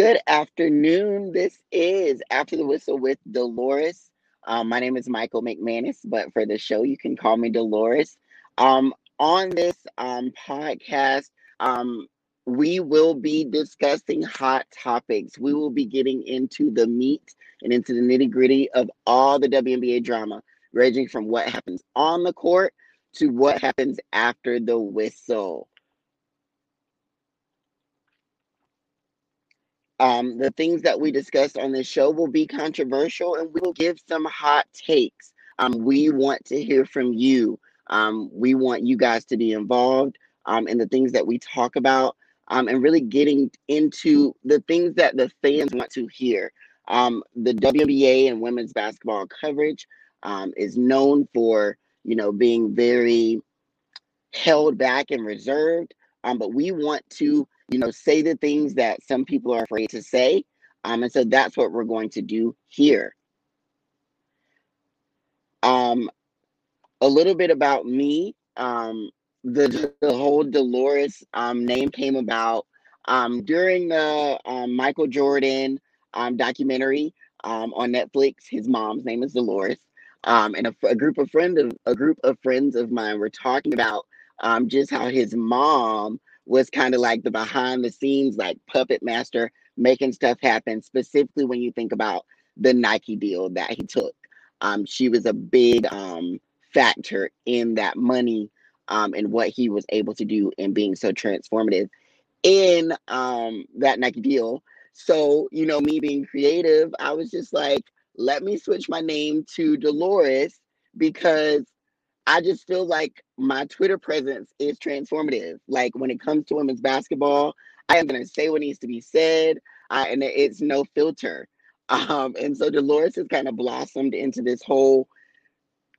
Good afternoon. This is After the Whistle with Dolores. Um, my name is Michael McManus, but for the show, you can call me Dolores. Um, on this um, podcast, um, we will be discussing hot topics. We will be getting into the meat and into the nitty gritty of all the WNBA drama, ranging from what happens on the court to what happens after the whistle. Um, the things that we discuss on this show will be controversial and we will give some hot takes. Um, we want to hear from you. Um, we want you guys to be involved um, in the things that we talk about um, and really getting into the things that the fans want to hear. Um, the WNBA and women's basketball coverage is known for, you know, being very held back and reserved. But we want to you know, say the things that some people are afraid to say. Um, and so that's what we're going to do here. Um, a little bit about me. Um, the, the whole Dolores um, name came about um, during the um, Michael Jordan um, documentary um, on Netflix. His mom's name is Dolores, um, and a, a group of friend of a group of friends of mine were talking about um, just how his mom was kind of like the behind the scenes, like puppet master, making stuff happen, specifically when you think about the Nike deal that he took. Um, she was a big um, factor in that money um, and what he was able to do in being so transformative in um, that Nike deal. So, you know, me being creative, I was just like, let me switch my name to Dolores because I just feel like my Twitter presence is transformative. Like when it comes to women's basketball, I am going to say what needs to be said, uh, and it's no filter. Um, and so Dolores has kind of blossomed into this whole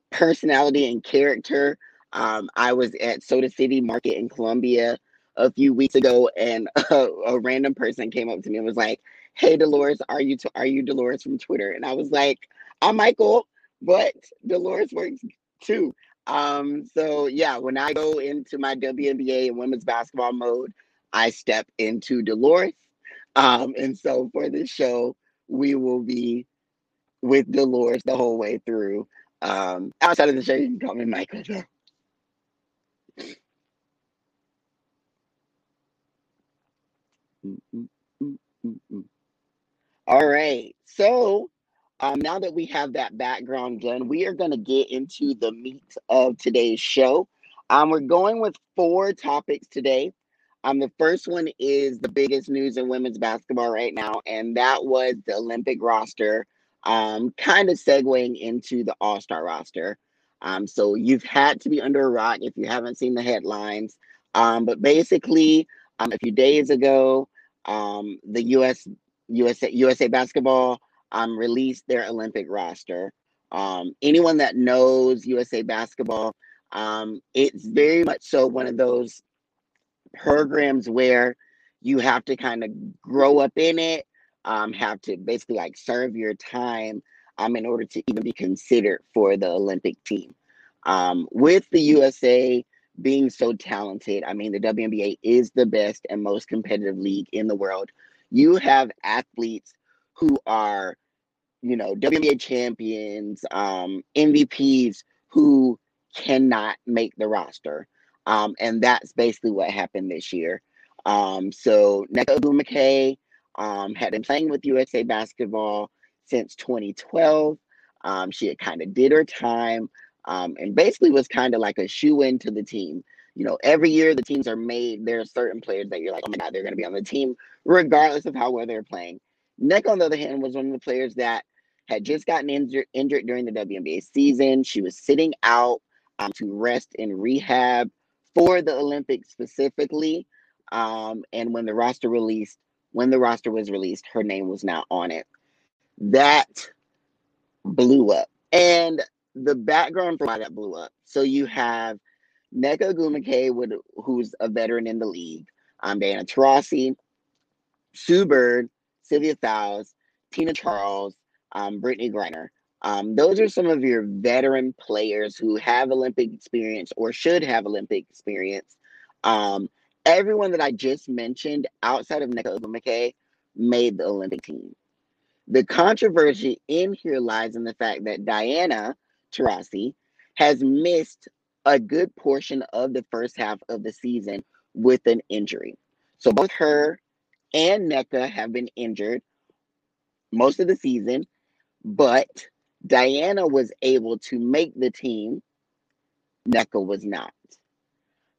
personality and character. Um, I was at Soda City Market in Columbia a few weeks ago, and a, a random person came up to me and was like, "Hey, Dolores, are you are you Dolores from Twitter?" And I was like, "I'm Michael, but Dolores works too." Um, so yeah, when I go into my WNBA and women's basketball mode, I step into Dolores. Um, and so for this show, we will be with Dolores the whole way through. Um, outside of the show, you can call me Michael. Though. All right. So um, now that we have that background done, we are going to get into the meat of today's show. Um, we're going with four topics today. Um, the first one is the biggest news in women's basketball right now, and that was the Olympic roster, um, kind of segueing into the All Star roster. Um, so you've had to be under a rock if you haven't seen the headlines. Um, but basically, um, a few days ago, um, the U.S. USA USA basketball um, released their Olympic roster. Um, anyone that knows USA basketball, um, it's very much so one of those programs where you have to kind of grow up in it, um, have to basically like serve your time um, in order to even be considered for the Olympic team. Um, with the USA being so talented, I mean, the WNBA is the best and most competitive league in the world. You have athletes who are you know, WNBA champions, um, MVPs who cannot make the roster. Um, and that's basically what happened this year. Um, so Nneka Ogwumike um, had been playing with USA basketball since 2012. Um, she had kind of did her time um, and basically was kind of like a shoe in to the team. You know, every year the teams are made, there are certain players that you're like, oh my God, they're going to be on the team, regardless of how well they're playing. Nneka, on the other hand, was one of the players that had just gotten injured, injured during the WNBA season. She was sitting out um, to rest in rehab for the Olympics specifically. Um, and when the roster released, when the roster was released, her name was not on it. That blew up. And the background for why that blew up. So you have Nneka Ogwumike, who's a veteran in the league, um, Diana Taurasi, Sue Bird, Sylvia Fowles, Tina Charles, um, Brittney Griner. Um, those are some of your veteran players who have Olympic experience or should have Olympic experience. Um, everyone that I just mentioned outside of Nneka Ogwumike made the Olympic team. The controversy in here lies in the fact that Diana Taurasi has missed a good portion of the first half of the season with an injury. So both her and Nneka have been injured most of the season, but Diana was able to make the team. Nneka was not.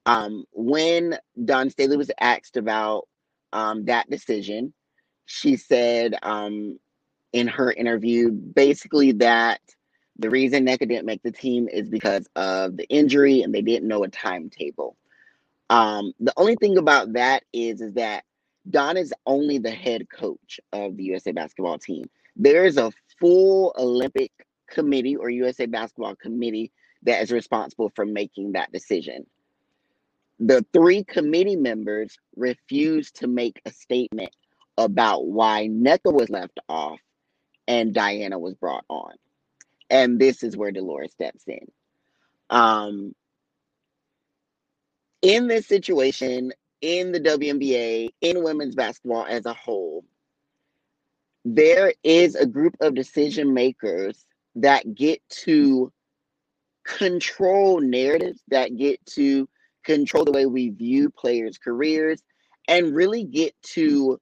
Um, when Dawn Staley was asked about um, that decision, she said um, in her interview basically that the reason Nneka didn't make the team is because of the injury and they didn't know a timetable. Um, the only thing about that is, is that Dawn is only the head coach of the USA basketball team. There is a full Olympic committee or USA basketball committee that is responsible for making that decision. The three committee members refused to make a statement about why Nneka was left off and Diana was brought on. And this is where Dolores steps in. Um, in this situation, in the WNBA, in women's basketball as a whole, there is a group of decision makers that get to control narratives, that get to control the way we view players' careers, and really get to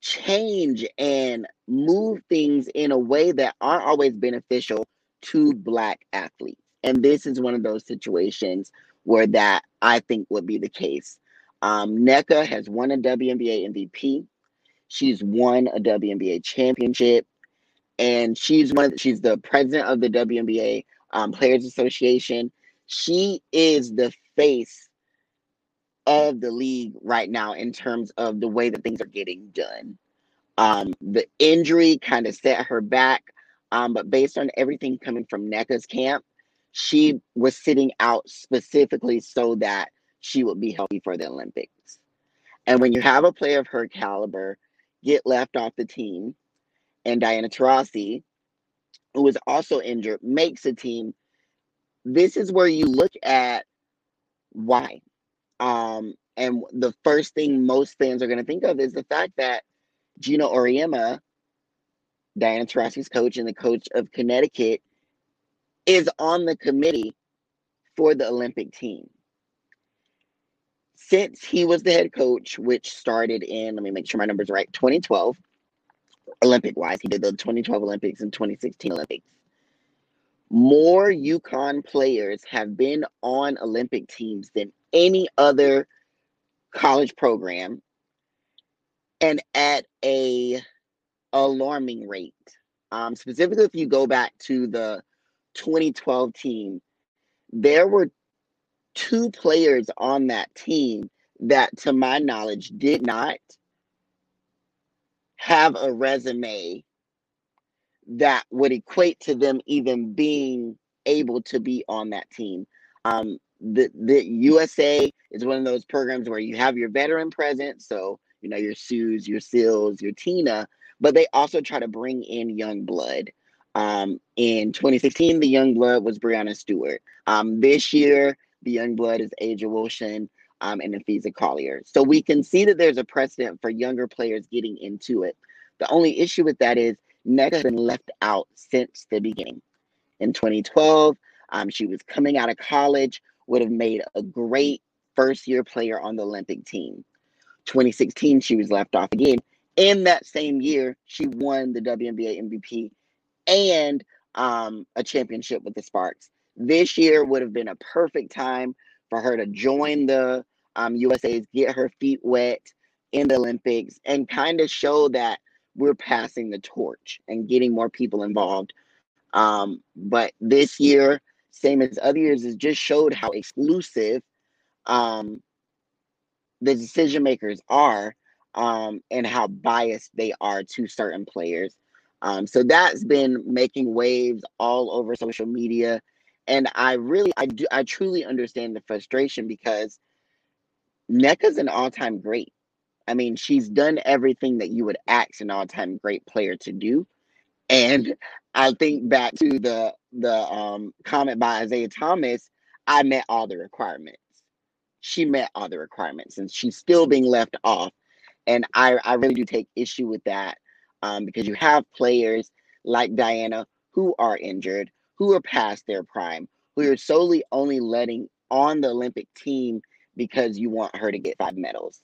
change and move things in a way that aren't always beneficial to Black athletes. And this is one of those situations where that I think would be the case. Um, Nneka has won a WNBA MVP. She's won a WNBA championship, and she's one. The, she's the president of the WNBA um, Players Association. She is the face of the league right now in terms of the way that things are getting done. Um, the injury kind of set her back, um, but based on everything coming from Nneka's camp, she was sitting out specifically so that she would be healthy for the Olympics. And when you have a player of her caliber get left off the team, and Diana Taurasi, who was also injured, makes a team, this is where you look at why. Um, and the first thing most fans are going to think of is the fact that Geno Auriemma, Diana Taurasi's coach and the coach of Connecticut, is on the committee for the Olympic team since he was the head coach, which started in, let me make sure my numbers right, 2012, Olympic wise, he did the 2012 Olympics and 2016 Olympics. More UConn players have been on Olympic teams than any other college program and at a alarming rate. Um, specifically, if you go back to the 2012 team, there were two players on that team that, to my knowledge, did not have a resume that would equate to them even being able to be on that team. Um, the the USA is one of those programs where you have your veteran presence, so you know your Sues, your Seals, your Tina, but they also try to bring in young blood. Um, in 2016, the young blood was Breanna Stewart. Um, this year, the young blood is A'ja Wilson um, and Napheesa Collier. So we can see that there's a precedent for younger players getting into it. The only issue with that is Nneka has been left out since the beginning. In 2012, um, she was coming out of college, would have made a great first year player on the Olympic team. 2016, she was left off again. In that same year, she won the WNBA MVP and um, a championship with the Sparks. This year would have been a perfect time for her to join the um, USA's, get her feet wet in the Olympics, and kind of show that we're passing the torch and getting more people involved. Um, but this year, same as other years, has just showed how exclusive um, the decision makers are um, and how biased they are to certain players. Um, so that's been making waves all over social media and I really, I do, I truly understand the frustration because Nneka's an all-time great. I mean, she's done everything that you would ask an all-time great player to do. And I think back to the the um, comment by Isiah Thomas, I met all the requirements. She met all the requirements, and she's still being left off. and I, I really do take issue with that um, because you have players like Diana who are injured, who are past their prime, who are solely only letting on the Olympic team because you want her to get five medals.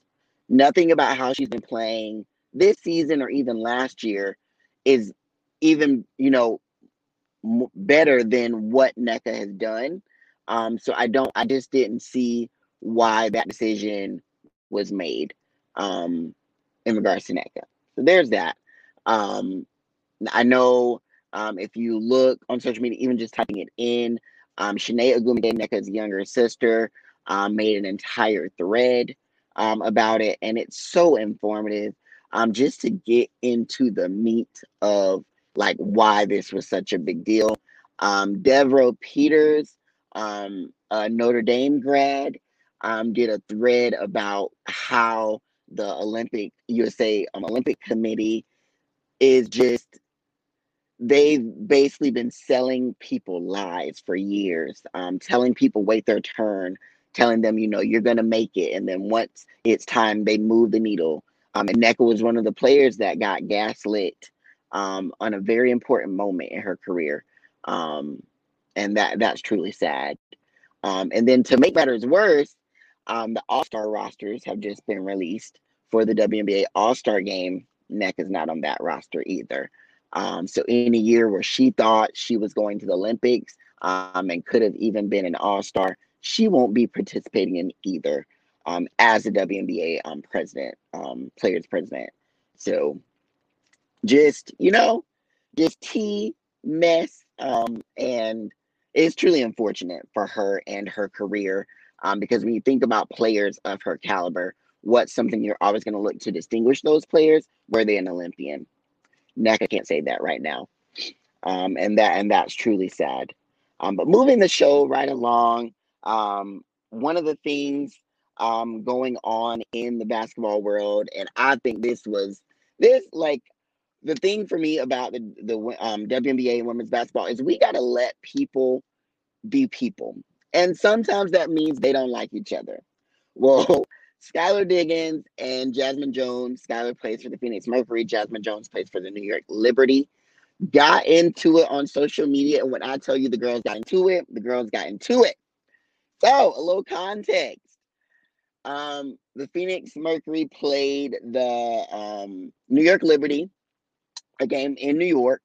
Nothing about how she's been playing this season or even last year is even, you know, better than what Nneka has done. Um, so I don't, I just didn't see why that decision was made um, in regards to Nneka. So there's that. Um, I know um, if you look on social media, even just typing it in, um, Chiney Nneka's younger sister, um, made an entire thread um, about it, and it's so informative. Um, just to get into the meat of like why this was such a big deal. Um, Devereaux Peters, um, a Notre Dame grad, um, did a thread about how the Olympic USA um, Olympic Committee is just they've basically been selling people lies for years, um, telling people wait their turn, telling them you know you're gonna make it, and then once it's time, they move the needle. Um, and Nneka was one of the players that got gaslit um, on a very important moment in her career, um, and that that's truly sad. Um, and then to make matters worse, um, the All Star rosters have just been released for the WNBA All Star game. Neck is not on that roster either. Um, so in a year where she thought she was going to the Olympics um, and could have even been an All Star, she won't be participating in either um, as the WNBA um, president, um, players president. So just you know, just tea mess, um, and it's truly unfortunate for her and her career um, because when you think about players of her caliber, what's something you're always going to look to distinguish those players? Were they an Olympian? Nneka can't say that right now, um, and that and that's truly sad. Um, but moving the show right along, um, one of the things um, going on in the basketball world, and I think this was this like the thing for me about the the um, WNBA women's basketball is we got to let people be people, and sometimes that means they don't like each other. Well, Skylar Diggins and Jazmine Jones. Skylar plays for the Phoenix Mercury. Jazmine Jones plays for the New York Liberty. Got into it on social media, and when I tell you the girls got into it, the girls got into it. So, a little context. Um, the Phoenix Mercury played the um, New York Liberty, a game in New York.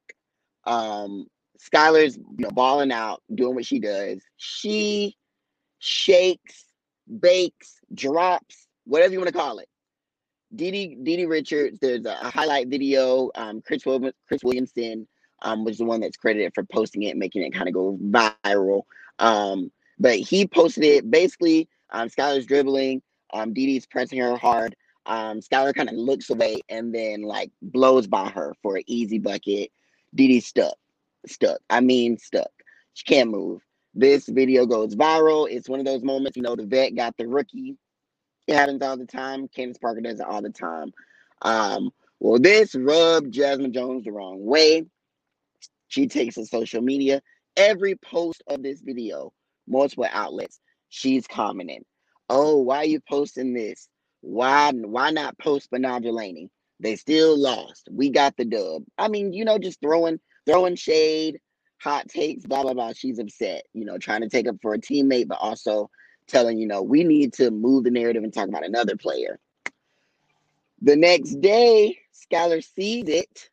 Um, Skylar's you know, balling out, doing what she does. She shakes, bakes, drops, whatever you want to call it. DiDi Richards, there's a, highlight video. Um, Chris, Williams, Chris Williamson um, was the one that's credited for posting it, making it kind of go viral. Um, but he posted it basically. Um, Skylar's dribbling. Um, Dee pressing her hard. Um, Skylar kind of looks away and then like blows by her for an easy bucket. Dee stuck, stuck. I mean, stuck. She can't move. This video goes viral. It's one of those moments, you know, the vet got the rookie. It happens all the time. Candace Parker does it all the time. Um, well, this rubbed Jazmine Jones the wrong way. She takes to social media. Every post of this video, multiple outlets, she's commenting. Oh, why are you posting this? Why why not post Betnijah Laney? They still lost. We got the dub. I mean, you know, just throwing throwing shade, hot takes, blah blah blah. She's upset, you know, trying to take up for a teammate, but also telling you know we need to move the narrative and talk about another player. The next day, Skylar sees it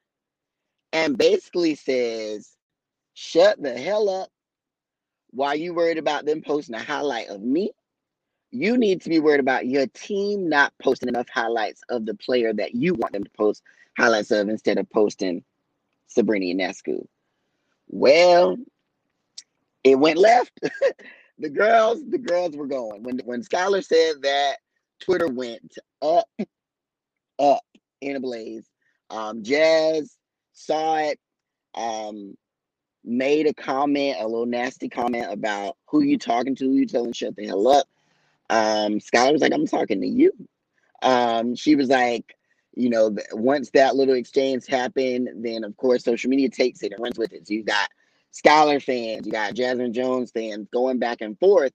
and basically says, "Shut the hell up! Why you worried about them posting a highlight of me? You need to be worried about your team not posting enough highlights of the player that you want them to post highlights of instead of posting Sabrina Ionescu." Well, it went left. the girls, the girls were going. When when Skylar said that, Twitter went up, up in a blaze. Um, Jazz saw it, um, made a comment, a little nasty comment about who you talking to, who you telling shut the hell up. Um, Skylar was like, I'm talking to you. Um, she was like, you know, once that little exchange happened, then of course social media takes it and runs with it. So you got Skylar fans, you got Jazmine Jones fans going back and forth.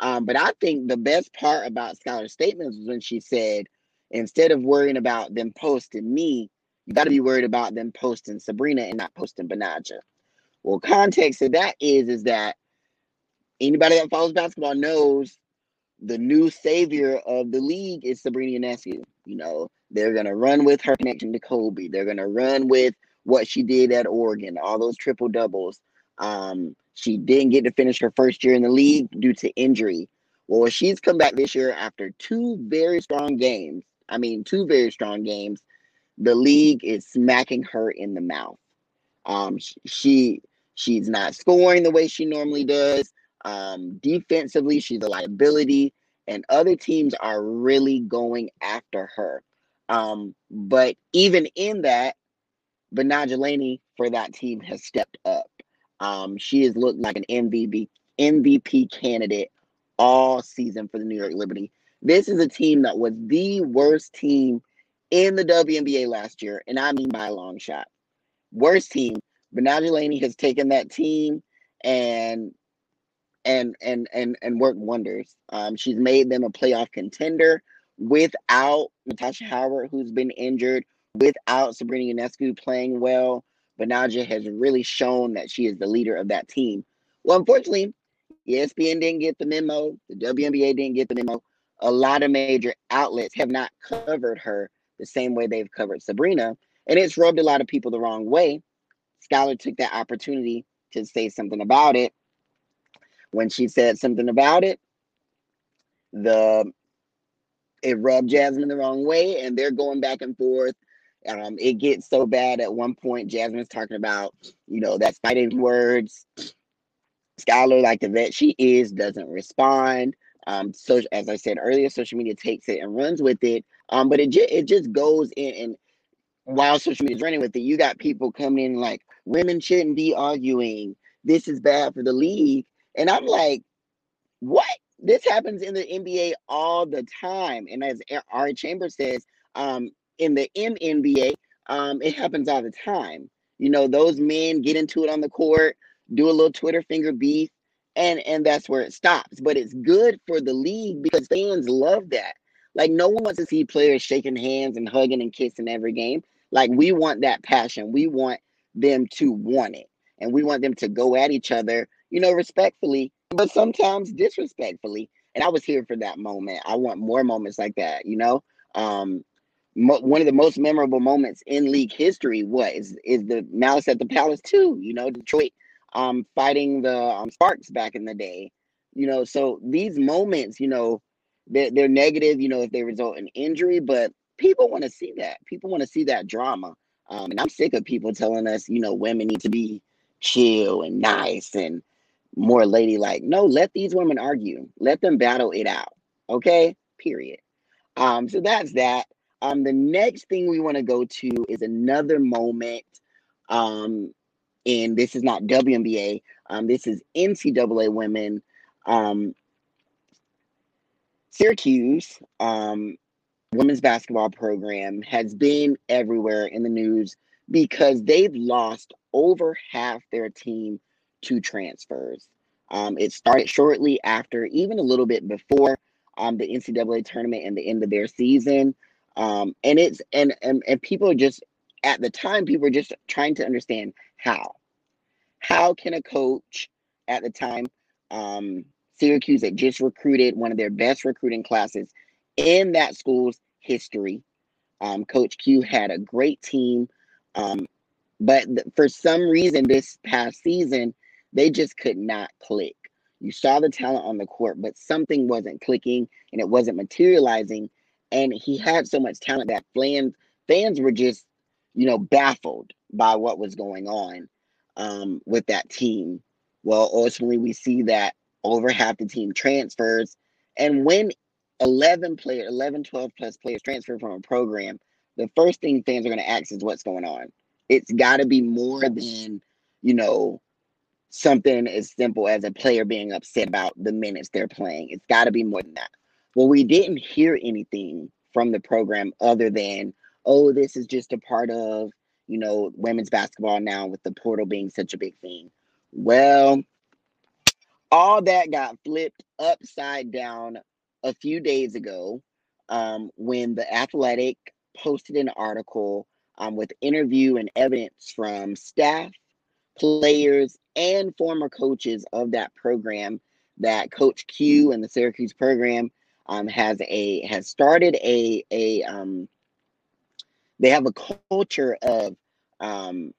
Um, but I think the best part about Skylar's statements was when she said, instead of worrying about them posting me, you got to be worried about them posting Sabrina and not posting Betnijah. Well, context of that is is that anybody that follows basketball knows the new savior of the league is Sabrina Ionescu. You know, they're gonna run with her connection to Kobe. They're gonna run with what she did at Oregon, all those triple doubles. Um, she didn't get to finish her first year in the league due to injury. Well, she's come back this year after two very strong games. I mean, two very strong games. The league is smacking her in the mouth. Um, she she's not scoring the way she normally does. Um, defensively, she's a liability, and other teams are really going after her. Um, but even in that, Laney for that team has stepped up. Um, she has looked like an MVP MVP candidate all season for the New York Liberty. This is a team that was the worst team in the WNBA last year, and I mean by a long shot. Worst team. Betnijah Laney has taken that team and and and and and worked wonders. Um, she's made them a playoff contender without Natasha Howard, who's been injured, without Sabrina Ionescu playing well. Betnijah has really shown that she is the leader of that team. Well, unfortunately, ESPN didn't get the memo. The WNBA didn't get the memo. A lot of major outlets have not covered her the same way they've covered Sabrina, and it's rubbed a lot of people the wrong way. Skylar took that opportunity to say something about it. When she said something about it, the it rubbed Jazmine the wrong way, and they're going back and forth. Um, it gets so bad at one point. Jazmine's talking about, you know, that's fighting words. Skylar, like the vet she is, doesn't respond. Um, so as I said earlier, social media takes it and runs with it. Um, but it just it just goes in and while social media is running with it, you got people coming in like women shouldn't be arguing. This is bad for the league. And I'm like, what? This happens in the NBA all the time. And as Ari Chambers says, um, in the MNBA, um, it happens all the time. You know, those men get into it on the court, do a little Twitter finger beef, and and that's where it stops. But it's good for the league because fans love that. Like no one wants to see players shaking hands and hugging and kissing every game. Like we want that passion. We want them to want it. And we want them to go at each other, you know, respectfully, but sometimes disrespectfully. And I was here for that moment. I want more moments like that, you know. Um, mo- one of the most memorable moments in league history was is the malice at the palace too you know detroit um fighting the um, sparks back in the day. You know so these moments you know they're, they're negative you know if they result in injury but people want to see that. People want to see that drama. Um and i'm sick of people telling us you know women need to be chill and nice and more ladylike. No let these women argue. Let them battle it out okay? Period. Um so that's that um, the next thing we want to go to is another moment. Um, and this is not WNBA. Um, this is NCAA women. Um, Syracuse um, women's basketball program has been everywhere in the news because they've lost over half their team to transfers. Um, it started shortly after, even a little bit before um, the NCAA tournament and the end of their season. Um, and it's and, and and people are just at the time people are just trying to understand how. How can a coach at the time, um, Syracuse that just recruited one of their best recruiting classes in that school's history. Um, Coach Q had a great team, um, but th- for some reason this past season they just could not click. You saw the talent on the court, but something wasn't clicking and it wasn't materializing and he had so much talent that fans fans were just you know baffled by what was going on um, with that team. Well, ultimately we see that over half the team transfers, and when 11 player 11 12 plus players transfer from a program the first thing fans are going to ask is what's going on. It's got to be more than you know something as simple as a player being upset about the minutes they're playing. It's got to be more than that well, we didn't hear anything from the program other than, oh, this is just a part of, you know, women's basketball now with the portal being such a big thing. Well, all that got flipped upside down a few days ago. um, when the Athletic posted an article um, with interview and evidence from staff, players, and former coaches of that program that Coach Q and the Syracuse program um, has a has started a a um, they have a culture of um,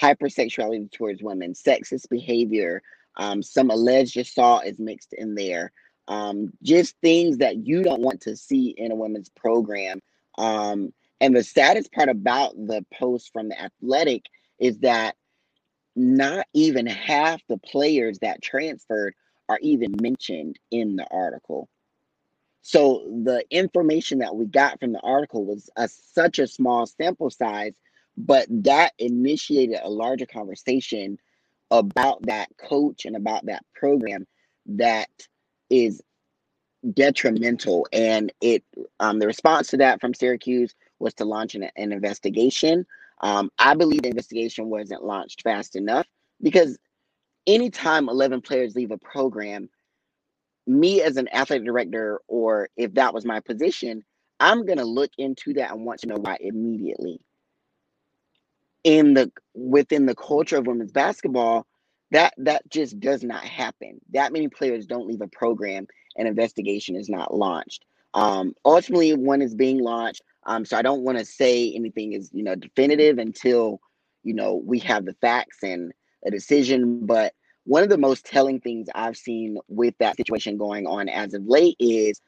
hypersexuality towards women, sexist behavior, um, some alleged assault is mixed in there. Um, just things that you don't want to see in a women's program. Um, and the saddest part about the post from the athletic is that not even half the players that transferred are even mentioned in the article. So the information that we got from the article was a, such a small sample size, but that initiated a larger conversation about that coach and about that program that is detrimental. And it um, the response to that from Syracuse was to launch an, an investigation. Um, I believe the investigation wasn't launched fast enough because anytime 11 players leave a program, me as an athletic director, or if that was my position, I'm going to look into that and want to know why immediately. In the within the culture of women's basketball, that that just does not happen. That many players don't leave a program and investigation is not launched. Um, ultimately, one is being launched. Um, so I don't want to say anything is you know definitive until you know we have the facts and a decision. But one of the most telling things I've seen with that situation going on as of late is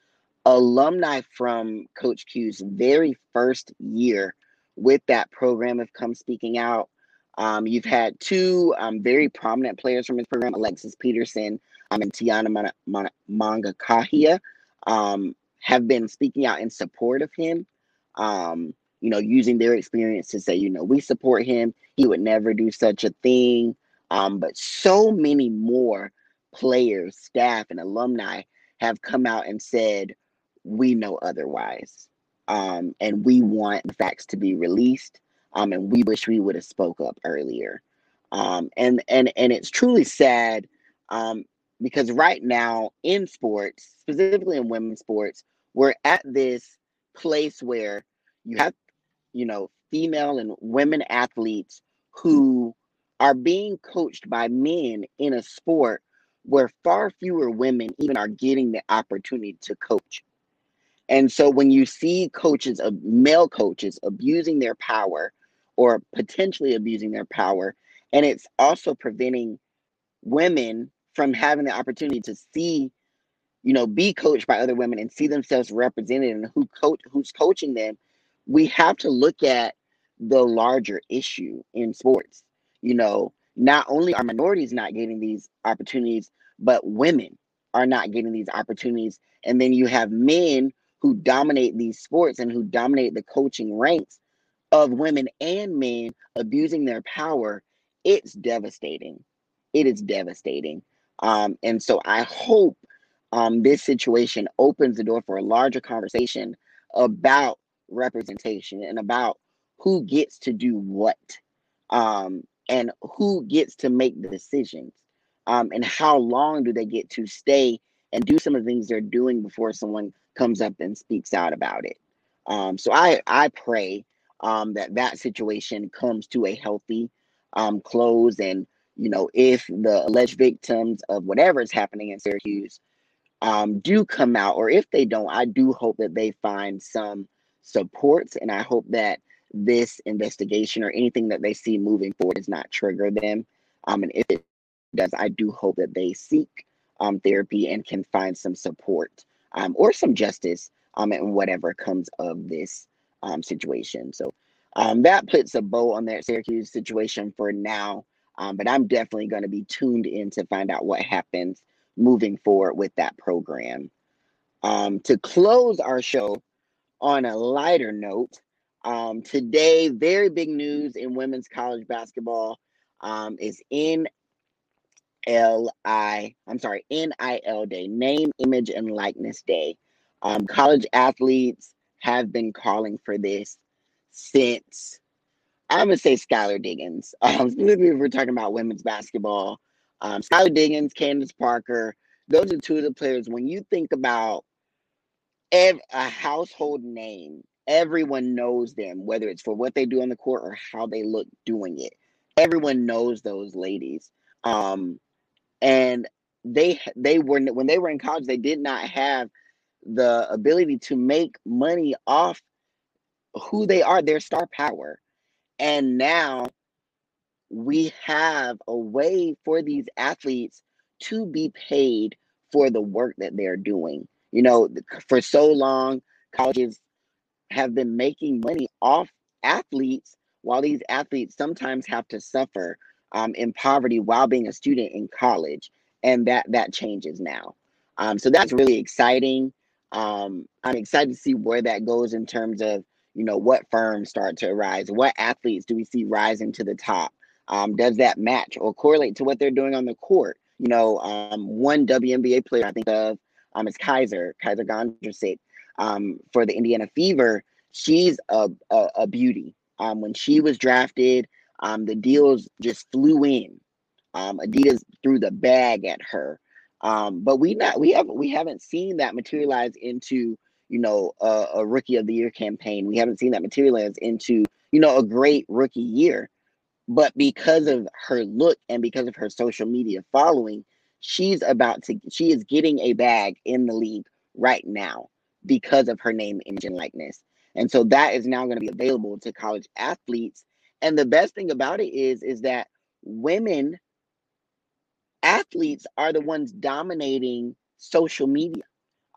alumni from Coach Q's very first year with that program have come speaking out. Um, you've had two um, very prominent players from his program, Alexis Peterson um, and Tiana Man- Mangakahia, um, have been speaking out in support of him. Um, you know, using their experience to say, you know, we support him. He would never do such a thing. Um, but so many more players, staff, and alumni have come out and said, we know otherwise. Um, and we want the facts to be released. Um, and we wish we would have spoke up earlier. Um, and and and it's truly sad um, because right now in sports, specifically in women's sports, we're at this place where you have, you know, female and women athletes who are being coached by men in a sport where far fewer women even are getting the opportunity to coach. And so when you see coaches of male coaches abusing their power or potentially abusing their power, and it's also preventing women from having the opportunity to see, you know, be coached by other women and see themselves represented and who coach who's coaching them, we have to look at the larger issue in sports you know, not only are minorities not getting these opportunities, but women are not getting these opportunities. And then you have men who dominate these sports and who dominate the coaching ranks of women and men abusing their power. It's devastating. It is devastating. Um, and so I hope um, this situation opens the door for a larger conversation about representation and about who gets to do what. Um, and who gets to make the decisions um, and how long do they get to stay and do some of the things they're doing before someone comes up and speaks out about it. Um, so i i pray um, that that situation comes to a healthy um, close and you know if the alleged victims of whatever is happening in syracuse um, do come out or if they don't i do hope that they find some supports and i hope that this investigation or anything that they see moving forward does not trigger them. Um, and if it does, I do hope that they seek um, therapy and can find some support um, or some justice um, and whatever comes of this um, situation. So um, that puts a bow on that Syracuse situation for now. Um, but I'm definitely going to be tuned in to find out what happens moving forward with that program. Um, to close our show on a lighter note, um, today, very big news in women's college basketball um, is NLI, I'm sorry, NIL Day, Name, Image, and Likeness Day. Um, college athletes have been calling for this since, I'm going to say Skylar Diggins. Um, specifically, if we're talking about women's basketball, um, Skylar Diggins, Candace Parker, those are two of the players. When you think about ev- a household name. Everyone knows them, whether it's for what they do on the court or how they look doing it. Everyone knows those ladies. Um, and they they were when they were in college, they did not have the ability to make money off who they are, their star power. And now we have a way for these athletes to be paid for the work that they're doing. You know, for so long, colleges have been making money off athletes while these athletes sometimes have to suffer um, in poverty while being a student in college. And that that changes now. Um, so that's really exciting. Um, I'm excited to see where that goes in terms of you know what firms start to rise what athletes do we see rising to the top um, does that match or correlate to what they're doing on the court you know um, one WNBA player i think of um, is Kysre Kysre Gondrezick um, for the Indiana Fever she's a, a, a beauty um, when she was drafted um, the deals just flew in um, Adidas threw the bag at her um, but we not we haven't we haven't seen that materialize into you know, a, a rookie of the year campaign. We haven't seen that materialize into, you know, a great rookie year. But because of her look and because of her social media following, she's about to, she is getting a bag in the league right now because of her name, image, and likeness. And so that is now going to be available to college athletes. And the best thing about it is, is that women athletes are the ones dominating social media.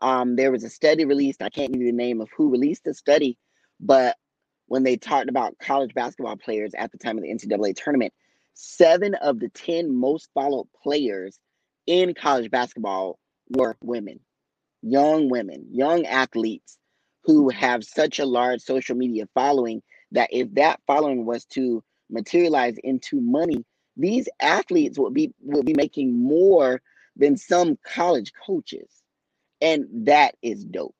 Um, there was a study released. I can't give you the name of who released the study, but when they talked about college basketball players at the time of the NCAA tournament, seven of the 10 most followed players in college basketball were women, young women, young athletes who have such a large social media following that if that following was to materialize into money, these athletes would be would be making more than some college coaches and that is dope.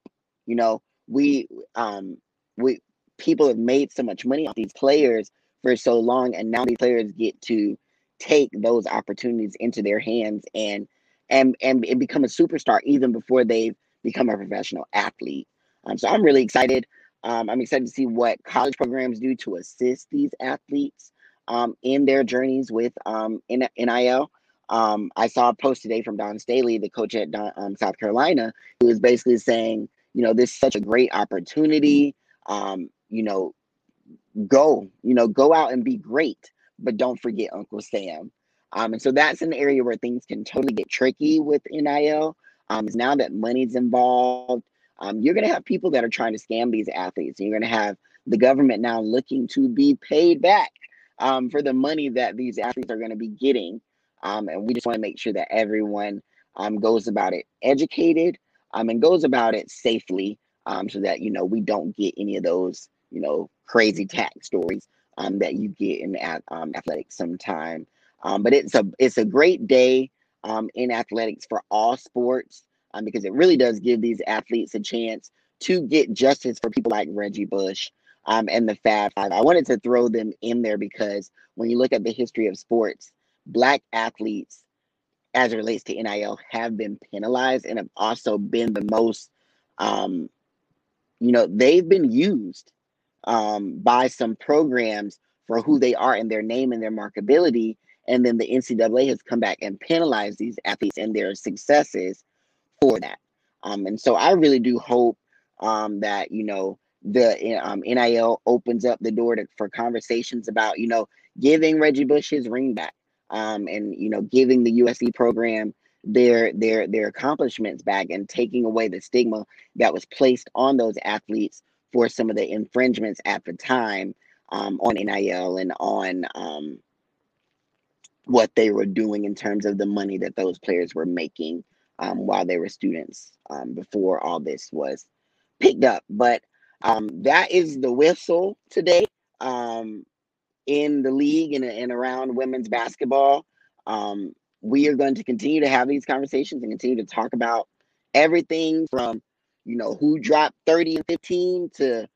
You know, we um we people have made so much money off these players for so long, and now these players get to take those opportunities into their hands and and and, and become a superstar even before they've become a professional athlete. Um, so I'm really excited. Um, I'm excited to see what college programs do to assist these athletes um, in their journeys with um, NIL. Um, I saw a post today from Dawn Staley, the coach at Don, um, South Carolina, who was basically saying, you know, this is such a great opportunity. You know, go, you know, go out and be great, but don't forget Uncle Sam. Um, and so that's an area where things can totally get tricky with NIL. Um, is now that money's involved, um, you're going to have people that are trying to scam these athletes, and you're going to have the government now looking to be paid back um, for the money that these athletes are going to be getting um, and we just want to make sure that everyone um, goes about it educated um, and goes about it safely um, so that, you know, we don't get any of those, you know, crazy tax stories um, that you get in um, athletics sometime. Um, but it's a it's a great day um, in athletics for all sports um, because it really does give these athletes a chance to get justice for people like Reggie Bush um, and the Fab Five. I wanted to throw them in there because when you look at the history of sports, black athletes as it relates to NIL have been penalized and have also been the most um, you know, they've been used um, by some programs for who they are and their name and their marketability. And then the NCAA has come back and penalized these athletes and their successes for that. Um, and so I really do hope um, that, you know, the um, NIL opens up the door to, for conversations about, you know, giving Reggie Bush his ring back um, and you know giving the USC program their their their accomplishments back and taking away the stigma that was placed on those athletes for some of the infringements at the time um, on NIL and on um, what they were doing in terms of the money that those players were making um, while they were students um, before all this was picked up. But um, that is the whistle today. Um, in the league and, and around women's basketball. Um, we are going to continue to have these conversations and continue to talk about everything from, you know, who dropped 30 and 15 to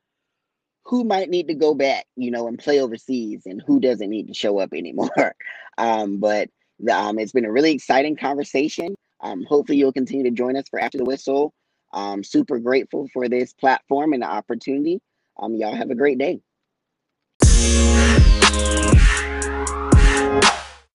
who might need to go back, you know, and play overseas and who doesn't need to show up anymore. um, but um, it's been a really exciting conversation. Um, hopefully, you'll continue to join us for After the Whistle I'm super grateful for this platform and the opportunity. Um, y'all have a great day.